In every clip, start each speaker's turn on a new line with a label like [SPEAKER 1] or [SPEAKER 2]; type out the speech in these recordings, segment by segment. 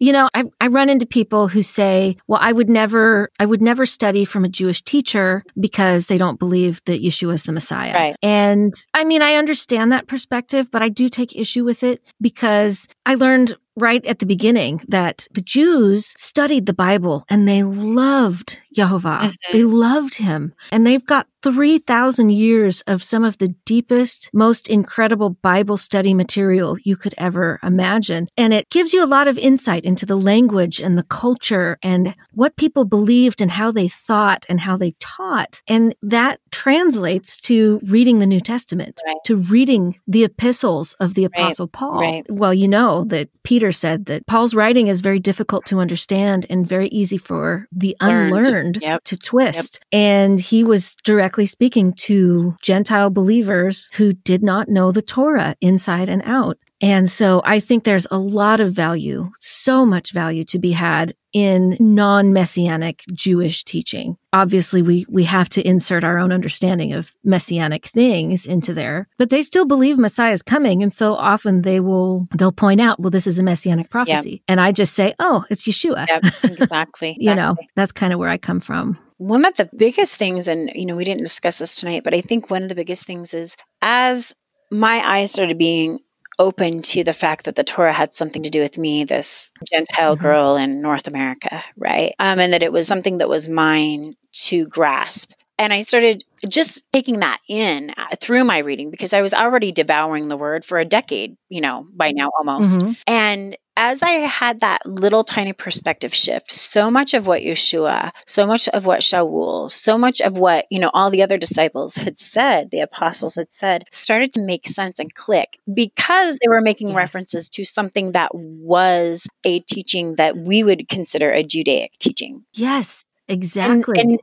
[SPEAKER 1] You know, I, I run into people who say, well, I would never, I would never study from a Jewish teacher because they don't believe that Yeshua is the Messiah.
[SPEAKER 2] Right.
[SPEAKER 1] And I mean, I understand that perspective, but I do take issue with it because I learned right at the beginning that the Jews studied the Bible and they loved Jehovah.
[SPEAKER 2] Mhm.
[SPEAKER 1] They loved him. And they've got 3,000 years of some of the deepest, most incredible Bible study material you could ever imagine. And it gives you a lot of insight into the language and the culture and what people believed and how they thought and how they taught. And that translates to reading the New Testament,
[SPEAKER 2] Right.
[SPEAKER 1] to reading the epistles of the Apostle Paul.
[SPEAKER 2] right.
[SPEAKER 1] Well, you know that Peter said that Paul's writing is very difficult to understand and very easy for the
[SPEAKER 2] Learned.
[SPEAKER 1] unlearned
[SPEAKER 2] Yep.
[SPEAKER 1] to twist. And he was directly speaking to Gentile believers who did not know the Torah inside and out. And so I think there's a lot of value, so much value to be had in non-messianic Jewish teaching. Obviously, we, we have to insert our own understanding of messianic things into there, but they still believe Messiah is coming. And so often they will, they'll point out, well, this is a messianic prophecy. And I just say, oh, it's Yeshua.
[SPEAKER 2] Yep, exactly.
[SPEAKER 1] You know, that's kind of where I come from.
[SPEAKER 2] one of the biggest things, and you know, we didn't discuss this tonight, but I think one of the biggest things is as my eyes started being open to the fact that the Torah had something to do with me, this Gentile
[SPEAKER 1] Mhm.
[SPEAKER 2] girl in North America, right? Um, and that it was something that was mine to grasp. And I started just taking that in uh, through my reading because I was already devouring the word for a decade, you know, by now almost.
[SPEAKER 1] Mhm.
[SPEAKER 2] And as I had that little tiny perspective shift, so much of what Yeshua, so much of what Shaul, so much of what, you know, all the other disciples had said, the apostles had said, started to make sense and click because they were making
[SPEAKER 1] Yes.
[SPEAKER 2] references to something that was a teaching that we would consider a Judaic teaching.
[SPEAKER 1] Yes, exactly.
[SPEAKER 2] And, and,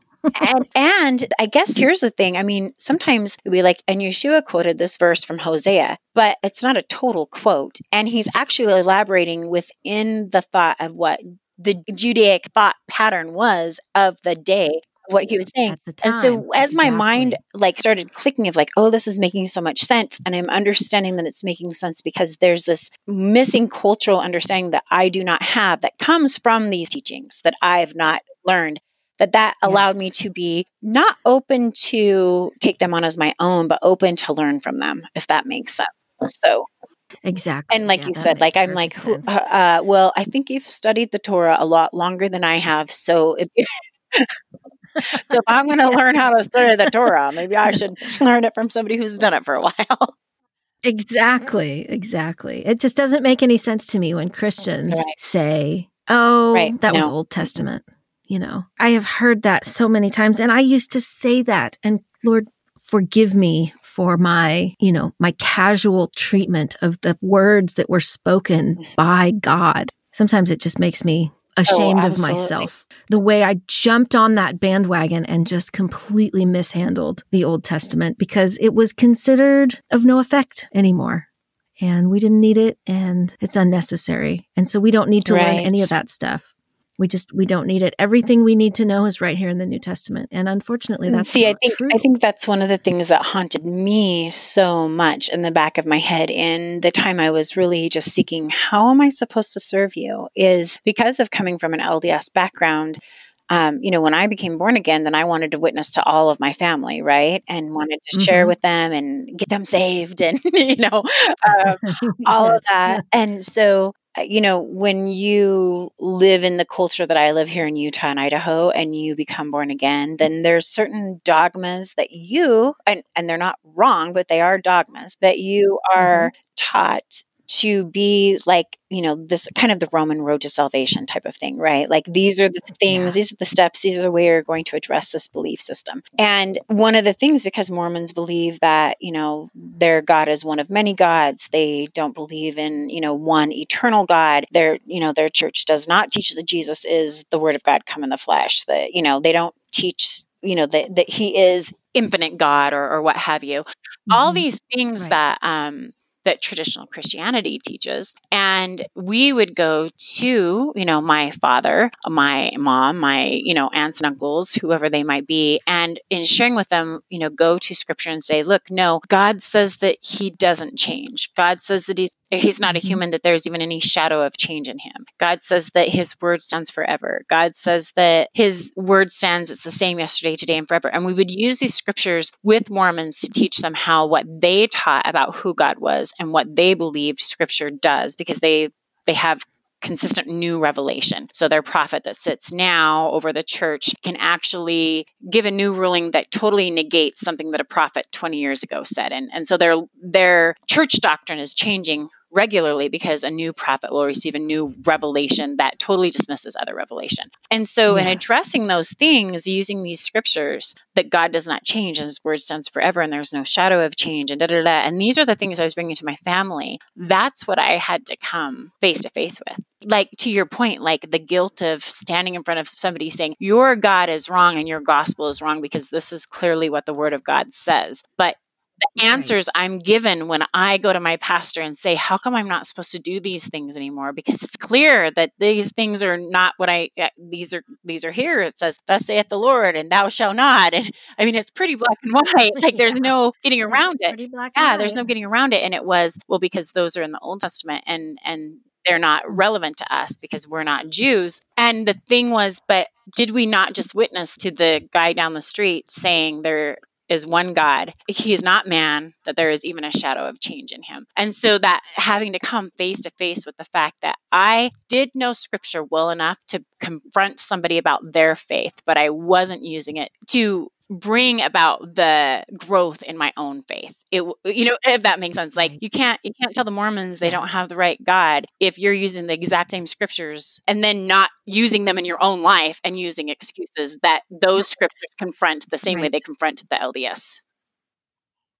[SPEAKER 2] and I guess here's the thing. I mean, sometimes we like, and Yeshua quoted this verse from Hosea, but it's not a total quote. And he's actually elaborating within the thought of what the Judaic thought pattern was of the day, what he was saying.
[SPEAKER 1] At the time.
[SPEAKER 2] And so as my mind like started clicking of like, oh, this is making so much sense. And I'm understanding that it's making sense because there's this missing cultural understanding that I do not have that comes from these teachings that I have not learned. That that allowed me to be not open to take them on as my own, but open to learn from them, if that makes sense. So,
[SPEAKER 1] Exactly.
[SPEAKER 2] and like
[SPEAKER 1] Yeah,
[SPEAKER 2] you said, like I'm like, who, uh, uh, well, I think you've studied the Torah a lot longer than I have, so if, so if I'm going to learn how to study the Torah, maybe I should learn it from somebody who's done it for a while.
[SPEAKER 1] Exactly, exactly. It just doesn't make any sense to me when Christians
[SPEAKER 2] Right.
[SPEAKER 1] say, "Oh,
[SPEAKER 2] Right,
[SPEAKER 1] that was. Old Testament." You know, I have heard that so many times and I used to say that and Lord forgive me for my, you know, my casual treatment of the words that were spoken by God. Sometimes it just makes me oh, ashamed of
[SPEAKER 2] Oh, absolutely.
[SPEAKER 1] myself. The way I jumped on that bandwagon and just completely mishandled the Old Testament because it was considered of no effect anymore. And we didn't need it and it's unnecessary. And so we don't need to learn any of that stuff. We just we don't need it. Everything we need to know is right here in the New Testament. And unfortunately that's
[SPEAKER 2] See, I think
[SPEAKER 1] true.
[SPEAKER 2] I think that's one of the things that haunted me so much in the back of my head in the time I was really just seeking how am I supposed to serve you is because of coming from an LDS background. Um, you know, when I became born again, then I wanted to witness to all of my family, right? And wanted to share
[SPEAKER 1] Mhm.
[SPEAKER 2] with them and get them saved and, you know, um, all of
[SPEAKER 1] Yes.
[SPEAKER 2] that. And so, Uh, you know, when you live in the culture that I live here in Utah and Idaho and you become born again, then there's certain dogmas that you, and, and they're not wrong, but they are dogmas that you mm-hmm. are taught to be like, you know, this kind of the Roman road to salvation type of thing, right? Like these are the things,
[SPEAKER 1] Yeah.
[SPEAKER 2] these are the steps, these are the way you're going to address this belief system. And one of the things, because Mormons believe that, you know, their God is one of many gods, they don't believe in, you know, one eternal God. Their, you know, their church does not teach that Jesus is the word of God come in the flesh. That, you know, they don't teach, you know, that, that he is infinite God or, or what have you all
[SPEAKER 1] Mhm.
[SPEAKER 2] these things
[SPEAKER 1] Right.
[SPEAKER 2] that um that traditional Christianity teaches. And we would go to, you know, my father, my mom, my, you know, aunts and uncles, whoever they might be, and in sharing with them, you know, go to scripture and say, look, no, God says that he doesn't change. God says that he's He's not a
[SPEAKER 1] Mhm.
[SPEAKER 2] human that there's even any shadow of change in him. God says that his word stands forever. God says that his word stands, it's the same yesterday, today, and forever. And we would use these scriptures with Mormons to teach them how what they taught about who God was and what they believed scripture does because they they have consistent new revelation. So their prophet that sits now over the church can actually give a new ruling that totally negates something that a prophet 20 years ago said. And and so their their church doctrine is changing regularly because a new prophet will receive a new revelation that totally dismisses other revelation. And so in addressing those things using these scriptures that God does not change and his word stands forever and there's no shadow of change and da da da and these are the things I was bringing to my family. That's what I had to come face to face with like to your point like the guilt of standing in front of somebody saying your god is wrong and your gospel is wrong because this is clearly what the word of god says but the
[SPEAKER 1] Right.
[SPEAKER 2] answers i'm given when i go to my pastor and say how come i'm not supposed to do these things anymore? Because it's clear that these things are not what i uh, these are these are here. It says thus saith the lord and thou shalt not. And i mean it's pretty black and white. Like there's no getting
[SPEAKER 1] It's
[SPEAKER 2] around it.
[SPEAKER 1] Pretty black
[SPEAKER 2] yeah there's no getting around it. And it was well because those are in the old testament and and they're not relevant to us because we're not jews. And the thing was but did we not just witness to the guy down the street saying there is one god. He is not man that there is even a shadow of change in him. And so that having to come face to face with the fact that i did know scripture well enough to confront somebody about their faith but i wasn't using it to bring about the growth in my own faith. It you know if that makes sense like you can't you can't tell the mormons they don't have the right god if you're using the exact same scriptures and then not using them in your own life and using excuses that those scriptures confront the same way they confront the lds